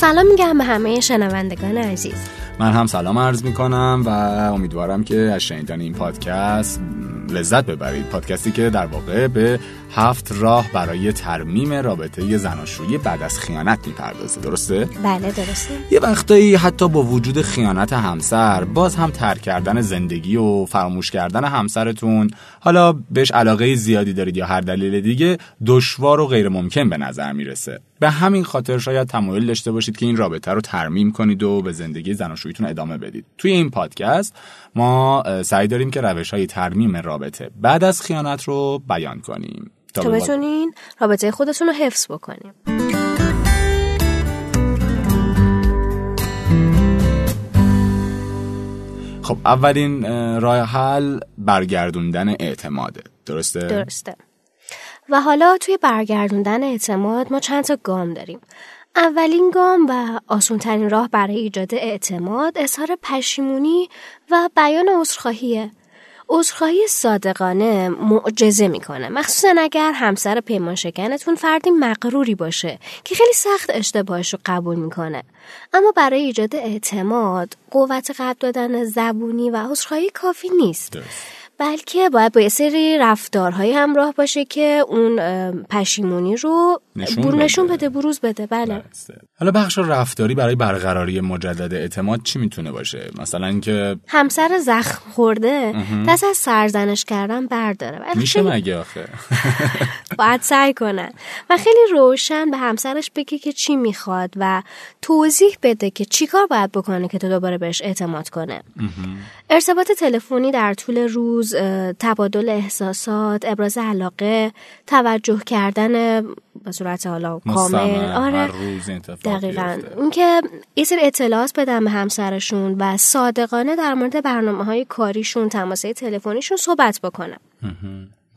سلام میگم به همه شنوندگان عزیز. من هم سلام عرض می کنم و امیدوارم که از شنیدن این پادکست لذت ببرید. پادکستی که در واقع به هفت راه برای ترمیم رابطه زناشویی بعد از خیانت می‌پردازه. درسته؟ بله درسته. یه وقتایی حتی با وجود خیانت همسر باز هم ترک کردن زندگی و فراموش کردن همسرتون حالا بهش علاقه زیادی دارید یا هر دلیل دیگه دشوار و غیر ممکن به نظر می‌رسه. به همین خاطر شاید تمایل داشته باشید که این رابطه رو ترمیم کنید و به زندگی زناشوییتون ادامه بدید. توی این پادکست ما سعی داریم که روش های ترمیم رابطه بعد از خیانت رو بیان کنیم. تا بتونین رابطه خودتون رو حفظ بکنیم خب اولین راه حل برگردوندن اعتماده. درسته؟ درسته. و حالا توی برگردوندن اعتماد ما چند تا گام داریم. اولین گام و آسونترین راه برای ایجاد اعتماد اظهار پشیمونی و بیان عذرخواهیه. عذرخواهی صادقانه معجزه می‌کنه. مخصوصا اگر همسر پیمان شکنتون فردی مغروری باشه که خیلی سخت اشتباهش رو قبول می‌کنه. اما برای ایجاد اعتماد قوت قبل دادن زبونی و عذرخواهی کافی نیست. بلکه باید با یه سری رفتارهای همراه باشه که اون پشیمونی رو نشون, نشون بده. بروز بده. بله. حالا بخش رفتاری برای برقراری مجدد اعتماد چی می‌تونه باشه؟ مثلا که همسر زخم خورده دست از سرزنش کردن برداره. میشه مگه آخه؟ باید سعی کنن و خیلی روشن به همسرش بگه که چی می‌خواد و توضیح بده که چیکار باید بکنه که تو دوباره بهش اعتماد کنه. ارتباط تلفنی در طول روز تبادل احساسات ابراز علاقه توجه کردن به صورت حالا کامل. آره. دقیقا. اینکه یه سری اطلاعات بدن به همسرشون و صادقانه در مورد برنامه های کاریشون تماسه تلفنیشون صحبت بکنن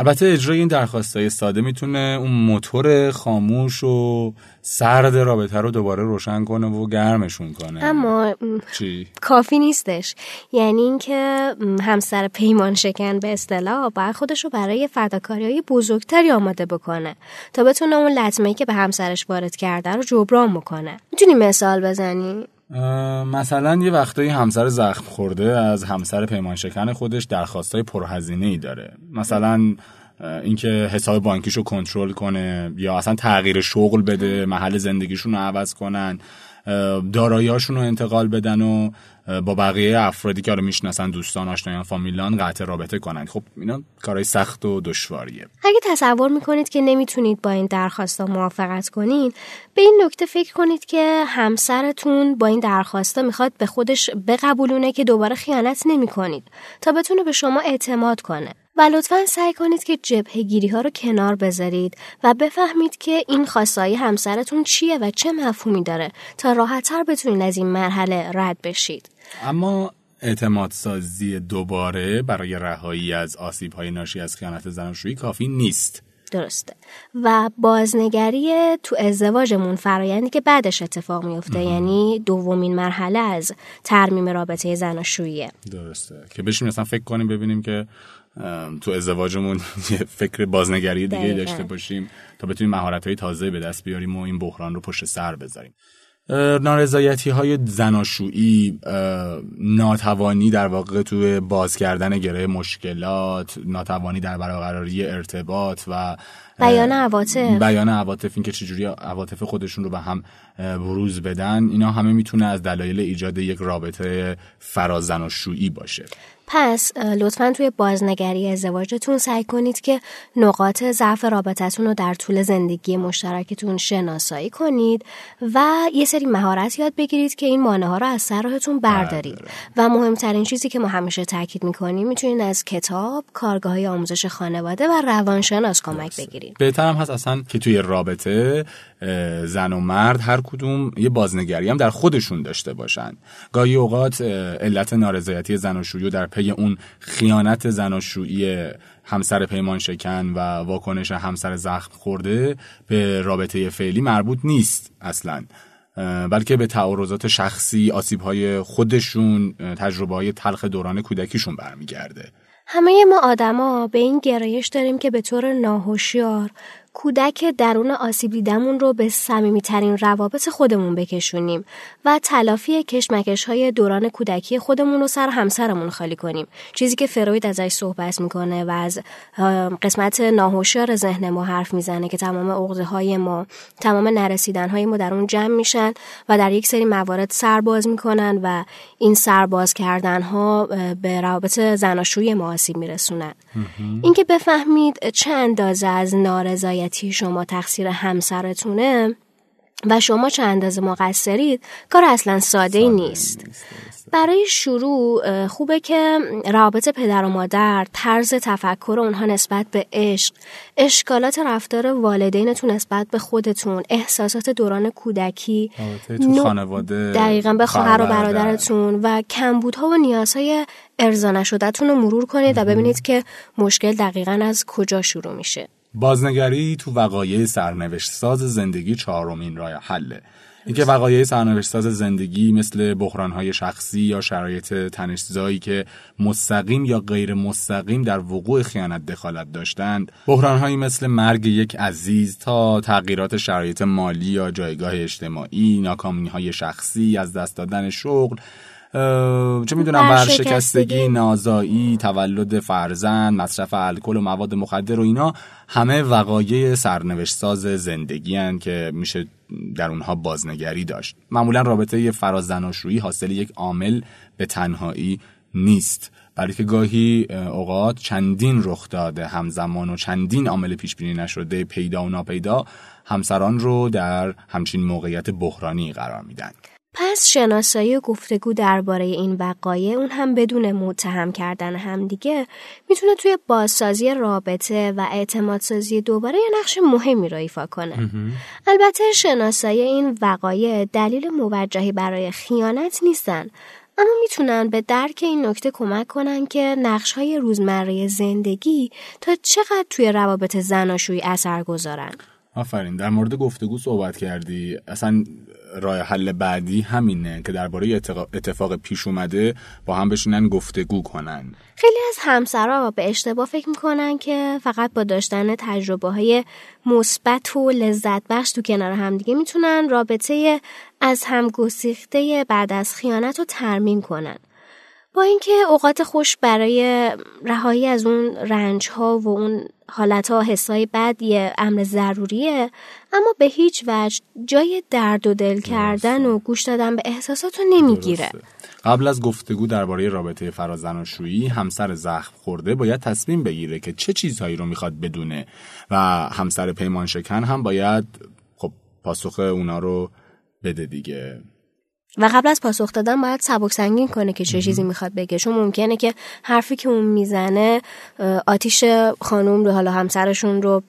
البته اجرای این درخواست های ساده می‌تونه اون موتور خاموش و سرد رابطه رو دوباره روشن کنه و گرمشون کنه اما چی؟ کافی نیستش یعنی اینکه همسر پیمان شکن به اصطلاح باید خودش رو برای فداکاری های بزرگتری آماده بکنه تا بتونه اون لطمه که به همسرش وارد کرده رو جبران بکنه می‌تونی مثال بزنی؟ مثلا یه وقتایی همسر زخم خورده از همسر پیمان شکن خودش درخواستای پرهزینه ای داره. مثلا اینکه حساب بانکیشو کنترل کنه یا اصلا تغییر شغل بده محل زندگیشون رو عوض کنن داراییاشون رو انتقال بدن و با بقیه افرادی که رو می‌شناسن دوستان آشنایان فامیلان قطع رابطه کنن. خب اینا کارهای سخت و دشواریه. اگه تصور می‌کنید که نمی‌تونید با این درخواستا موافقت کنید به این نکته فکر کنید که همسرتون با این درخواستا می‌خواد به خودش بقبولونه که دوباره خیانت نمی‌کنید تا بتونه به شما اعتماد کنه. و لطفا سعی کنید که جبهه گیری ها رو کنار بذارید و بفهمید که این خواستای همسرتون چیه و چه مفهومی داره تا راحتتر بتونید از این مرحله رد بشید. اما اعتماد سازی دوباره برای رهایی از آسیب های ناشی از خیانت زناشویی کافی نیست. درسته. و بازنگری تو ازدواجمون فرایندی که بعدش اتفاق میفته یعنی دومین مرحله از ترمیم رابطه زناشوییه. درسته. که بشیم مثلا فکر کنیم ببینیم که تو ازدواجمون یه فکر بازنگری دیگه داشته باشیم تا بتونیم مهارت های تازه به دست بیاریم و این بحران رو پشت سر بذاریم. نارضایتی های زناشویی ناتوانی در واقع توی باز کردن گره مشکلات ناتوانی در برقراری ارتباط و بیان عواطف. بیان عواطف این که چجوری عواطف خودشون رو به هم بروز بدن اینا همه می‌تونه از دلایل ایجاد یک رابطه فرازناشویی باشه. پس لطفا توی بازنگری ازدواجتون سعی کنید که نقاط ضعف رابطتون رو در طول زندگی مشترکتون شناسایی کنید و یه سری مهارت یاد بگیرید که این مانع ها رو از سر راهتون بردارید. بله. و مهمترین چیزی که ما همیشه تاکید می‌کنیم می‌تونید از کتاب کارگاه های آموزش خانواده و روانشناس کمک بگیرید. بهتر هم هست اصلا که توی رابطه زن و مرد هر کدوم یه بازنگری هم در خودشون داشته باشن. گاهی اوقات علت نارضایتی زناشویی در پی اون خیانت زناشویی همسر پیمان شکن و واکنش همسر زخم خورده به رابطه فعلی مربوط نیست اصلا. بلکه به تعارضات شخصی آسیب های خودشون تجربه های تلخ دوران کودکیشون برمیگرده. همه ما آدما به این گرایش داریم که به طور ناهوشیار کودک درون آسیب دیدمون رو به صمیمیترین روابط خودمون بکشونیم و تلافی کشمکش های دوران کودکی خودمون رو سر همسرمون خالی کنیم. چیزی که فروید ازش صحبت می‌کنه و از قسمت ناهوشیار ذهن ما حرف می‌زنه که تمام عقده های ما تمام نرسیدن های ما در اون جمع میشن و در یک سری موارد سرباز می‌کنن و این سرباز کردن ها به روابط زناشویی ما آسیب میرسونن. اینکه بفهمید چه اندازه از نارضایتی شما تقصیر همسرتونه و شما چه اندازه مقصرید کار اصلا ساده, ای نیست. برای شروع خوبه که رابط پدر و مادر طرز تفکر اونها نسبت به عشق اشکالات رفتار والدینتون نسبت به خودتون احساسات دوران کودکی تو خانواده دقیقا به خواهر و برادرتون و کمبودها و نیازهای ارضا نشدهتون رو مرور کنید و ببینید که مشکل دقیقا از کجا شروع میشه. بازنگری تو وقایع سرنوشت ساز زندگی چهارمین راه حله. اینکه وقایع سرنوشت ساز زندگی مثل بحرانهای شخصی یا شرایط تنشزایی که مستقیم یا غیر مستقیم در وقوع خیانت دخالت داشتند بحرانهایی مثل مرگ یک عزیز تا تغییرات شرایط مالی یا جایگاه اجتماعی ناکامی های شخصی از دست دادن شغل چه می‌دونم ورشکستگی نازایی تولد فرزند مصرف الکل و مواد مخدر و اینا همه وقایع سرنوشت ساز زندگی هن که میشه در اونها بازنگری داشت. معمولا رابطه فرازناشویی حاصل یک عامل به تنهایی نیست. بلکه گاهی اوقات چندین رخ داده همزمان و چندین عامل پیش بینی نشده پیدا و ناپیدا همسران رو در همچین موقعیت بحرانی قرار میدن. پس شناسایی و گفتگو درباره این وقایع اون هم بدون متهم کردن همدیگه می‌تونه توی بازسازی رابطه و اعتمادسازی دوباره یه نقش مهمی را ایفا کنه. البته شناسایی این وقایع دلیل موجهی برای خیانت نیستن اما می‌تونن به درک این نکته کمک کنن که نقش های روزمره زندگی تا چقدر توی روابط زناشویی اثر گذارن. آفرین در مورد گفتگو صحبت کردی اصلا راه حل بعدی همینه که درباره اتفاق پیش اومده با هم بشینن گفتگو کنن. خیلی از همسرها به اشتباه فکر می‌کنن که فقط با داشتن تجربه های مثبت و لذت بخش تو کنار همدیگه می‌تونن رابطه از هم گسیخته بعد از خیانت رو ترمیم کنن. با اینکه اوقات خوش برای رهایی از اون رنج ها و اون حالت ها حسای بد یه امر ضروریه اما به هیچ وجه جای درد و دل کردن و گوش دادن به احساسات رو نمی‌گیره. قبل از گفتگو درباره رابطه فرازناشویی همسر زخم خورده باید تصمیم بگیره که چه چیزهایی رو می‌خواد بدونه و همسر پیمان شکن هم باید خب پاسخ اونا رو بده دیگه. و قبل از پاسخ دادن باید سبک سنگین کنه که چه چیزی می‌خواد بگه. چون ممکنه که حرفی که اون می‌زنه آتیش خانوم رو حالا همسرشون رو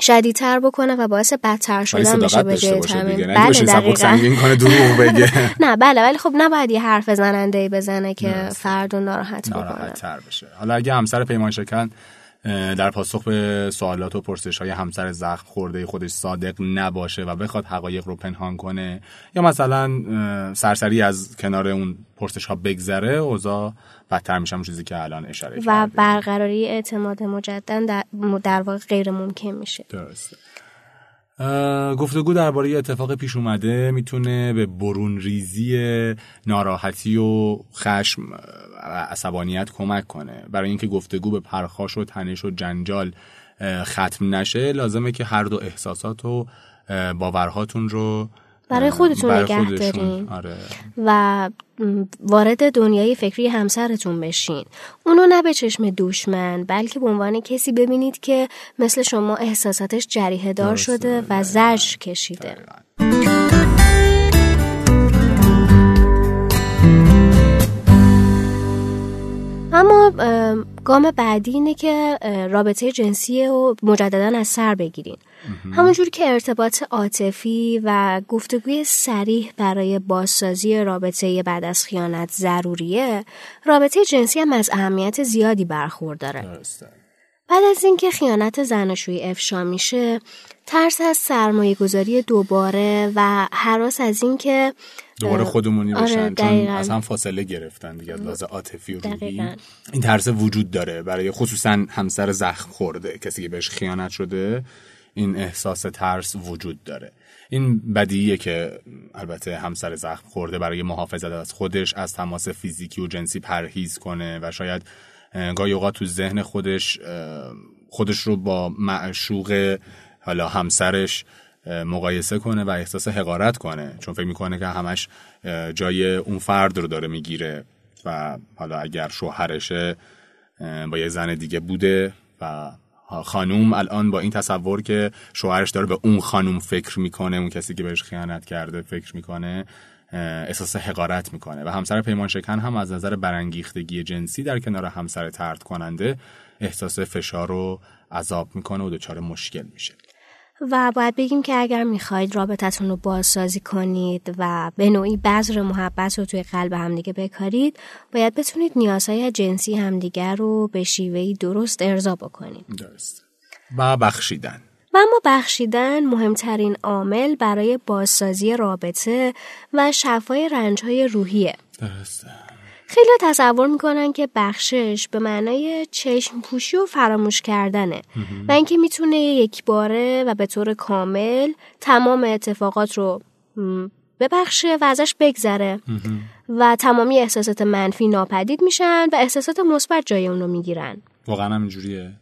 شدیدتر بکنه و باعث بدتر شدن بشه به جای بله سبک سنگین کنه دروغ بگه. نه بله ولی خب نباید یه حرف زننده ای بزنه که فرد ناراحت بکنه. ناراحت تر بشه. حالا اگه همسر پیمان شکن در پاسخ به سوالات و پرسش های همسر زخم خورده خودش صادق نباشه و بخواد حقایق رو پنهان کنه یا مثلا سرسری از کنار اون پرسش ها بگذره اوضاع بدتر میشه چیزی که الان اشاره و برقراری اعتماد مجدد در, در واقع غیر ممکن میشه. درسته. گفتگو درباره اتفاق پیش اومده. می‌تونه به برون ریزی ناراحتی و خشم و عصبانیت کمک کنه. برای اینکه گفتگو به پرخاش و تنش و جنجال ختم نشه لازمه که هر دو احساسات و باورهاتون رو برای خودتون نگه دارین. آره. و وارد دنیای فکری همسرتون بشین. اونو نه به چشم دوشمن بلکه به عنوان کسی ببینید که مثل شما احساساتش جریه دار شده و زجر کشیده. اما گام بعدی اینه که رابطه جنسی و مجددا از سر بگیرین. همونجور که ارتباط عاطفی و گفتگوی سریح برای بازسازی رابطه بعد از خیانت ضروریه رابطه جنسی هم از اهمیت زیادی برخورداره. بعد از اینکه خیانت زناشویی افشا میشه ترس از سرمایه گذاری دوباره و حراس از اینکه دوباره خودمونی بشن آره چون اصلا فاصله گرفتن دیگه لازم عاطفی و روحی. این ترس وجود داره برای خصوصا همسر زخم خورده کسی که بهش خیانت شده این احساس ترس وجود داره. این بدیهیه که البته همسر زخم خورده برای محافظت از خودش از تماس فیزیکی و جنسی پرهیز کنه و شاید گاهی اوقات تو ذهن خودش خودش رو با معشوق حالا همسرش مقایسه کنه و احساس حقارت کنه. چون فکر می‌کنه که همش جای اون فرد رو داره می‌گیره و حالا اگر شوهرشه با یه زن دیگه بوده و خانوم الان با این تصور که شوهرش داره به اون خانوم فکر می‌کنه اون کسی که بهش خیانت کرده فکر می‌کنه احساس حقارت می‌کنه. و همسر پیمان شکن هم از نظر برانگیختگی جنسی در کنار همسر ترد کننده احساس فشار و عذاب می‌کنه و دچار مشکل میشه. و باید بگیم که اگر می‌خواید رابطتون رو بازسازی کنید و به نوعی بذر محبت رو توی قلب همدیگه بکارید باید بتونید نیازهای جنسی همدیگر رو به شیوهی درست ارضا بکنید. درست و بخشیدن. و اما بخشیدن مهمترین عامل برای بازسازی رابطه و شفای رنجهای روحیه. درسته. خیلی تصور می‌کنن که بخشش به معنای چشم پوشی و فراموش کردنه. و اینکه می‌تونه یک باره و به طور کامل تمام اتفاقات رو ببخشه و ازش بگذره. و تمامی احساسات منفی ناپدید میشن و احساسات مثبت جای اون رو می‌گیرن. واقعا همینجوریه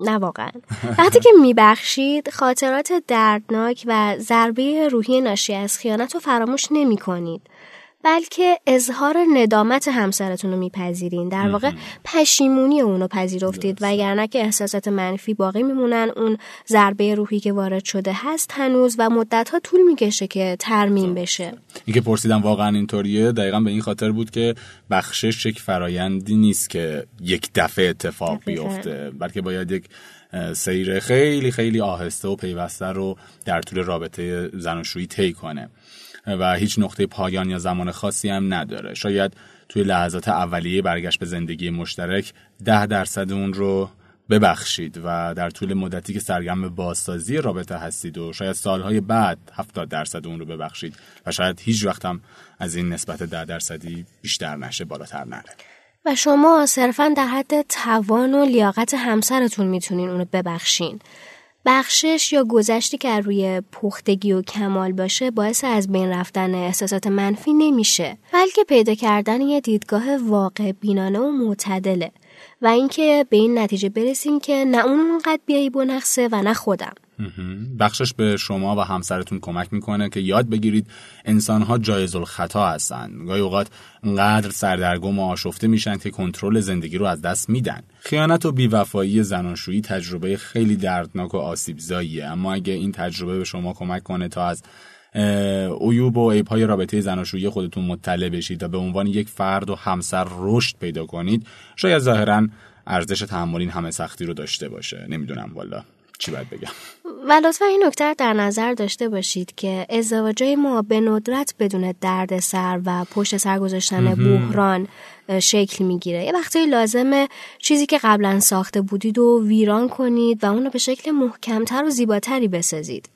نه واقعا. وقتی که میبخشید خاطرات دردناک و ضربه روحی ناشی از خیانت رو فراموش نمی کنید بلکه اظهار ندامت همسرتون رو میپذیرین. در واقع پشیمونی اونو پذیرفتید. و اگر که احساسات منفی باقی میمونن. اون ضربه روحی که وارد شده هست هنوز و مدت ها طول می‌کشه که ترمیم بشه. این که پرسیدم واقعا اینطوریه دقیقا به این خاطر بود که بخشش یک فرایندی نیست که یک دفعه اتفاق بیفته بلکه باید یک سیر خیلی خیلی آهسته و پیوسته رو در طول رابطه زناشویی طی کنه. و هیچ نقطه پایان یا زمان خاصی هم نداره. شاید توی لحظات اولیه برگشت به زندگی مشترک ده درصد اون رو ببخشید و در طول مدتی که سرگرم بازسازی رابطه هستید و شاید سالهای بعد 70 درصد اون رو ببخشید و شاید هیچ وقت هم از این نسبت ده درصدی بیشتر نشه بالاتر نره. و شما صرفا در حد توان و لیاقت همسرتون می‌تونین اونو ببخشین. بخشش یا گذشتی که روی پختگی و کمال باشه باعث از بین رفتن احساسات منفی نمیشه. بلکه پیدا کردن یه دیدگاه واقع بینانه و معتدله. و اینکه به این نتیجه برسیم که نه اون اونقدر بیایی بنقصه و نه خودم. بخشش به شما و همسرتون کمک می‌کنه که یاد بگیرید انسانها جایز الخطا هستن. گاهی اوقات انقدر سردرگم و آشفته میشن که کنترل زندگی رو از دست میدن. خیانت و بیوفایی زناشویی تجربه خیلی دردناک و آسیبزاییه. اما اگه این تجربه به شما کمک کنه تا از عیوب و عیبهای رابطه زناشویی خودتون مطلع بشید و به عنوان یک فرد و همسر رشد پیدا کنید شاید ظاهرا ارزش تحمل این همه سختی رو داشته باشه. نمی‌دونم والا. چی باید بگم؟ و لطفا این نکته در نظر داشته باشید که ازدواجای ما به ندرت بدون درد سر و پشت سر گذاشتن بحران شکل می‌گیره. یه وقتی لازمه چیزی که قبلا ساخته بودید و ویران کنید و اونو به شکل محکمتر و زیباتری بسازید.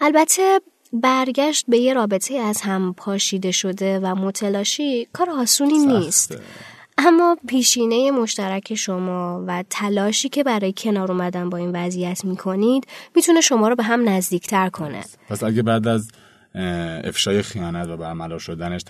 البته برگشت به یه رابطه از هم پاشیده شده و متلاشی کار آسونی نیست. اما پیشینه مشترک شما و تلاشی که برای کنار اومدن با این وضعیت می‌کنید می‌تونه شما رو به هم نزدیکتر کنه. پس اگه بعد از افشای خیانت و برملا شدنش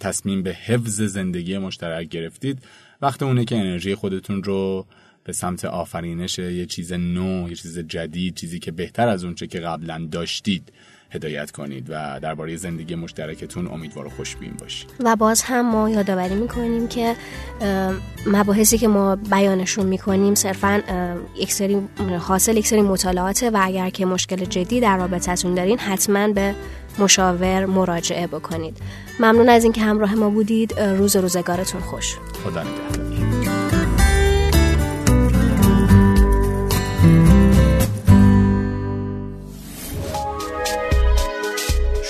تصمیم به حفظ زندگی مشترک گرفتید وقت اونه که انرژی خودتون رو به سمت آفرینش یه چیز نو یه چیز جدید چیزی که بهتر از اونچه که قبلا داشتید هدایت کنید و درباره زندگی مشترکتون امیدوار و خوشبین باشید. و باز هم ما یادآوری می‌کنیم که مباحثی که ما بیانشون می‌کنیم صرفا یک سری حاصل یک سری مطالعاته و اگر که مشکل جدی در رابطتون دارین حتما به مشاور مراجعه بکنید. ممنون از اینکه همراه ما بودید. روز روزگارتون خوش. خدا نگهدار.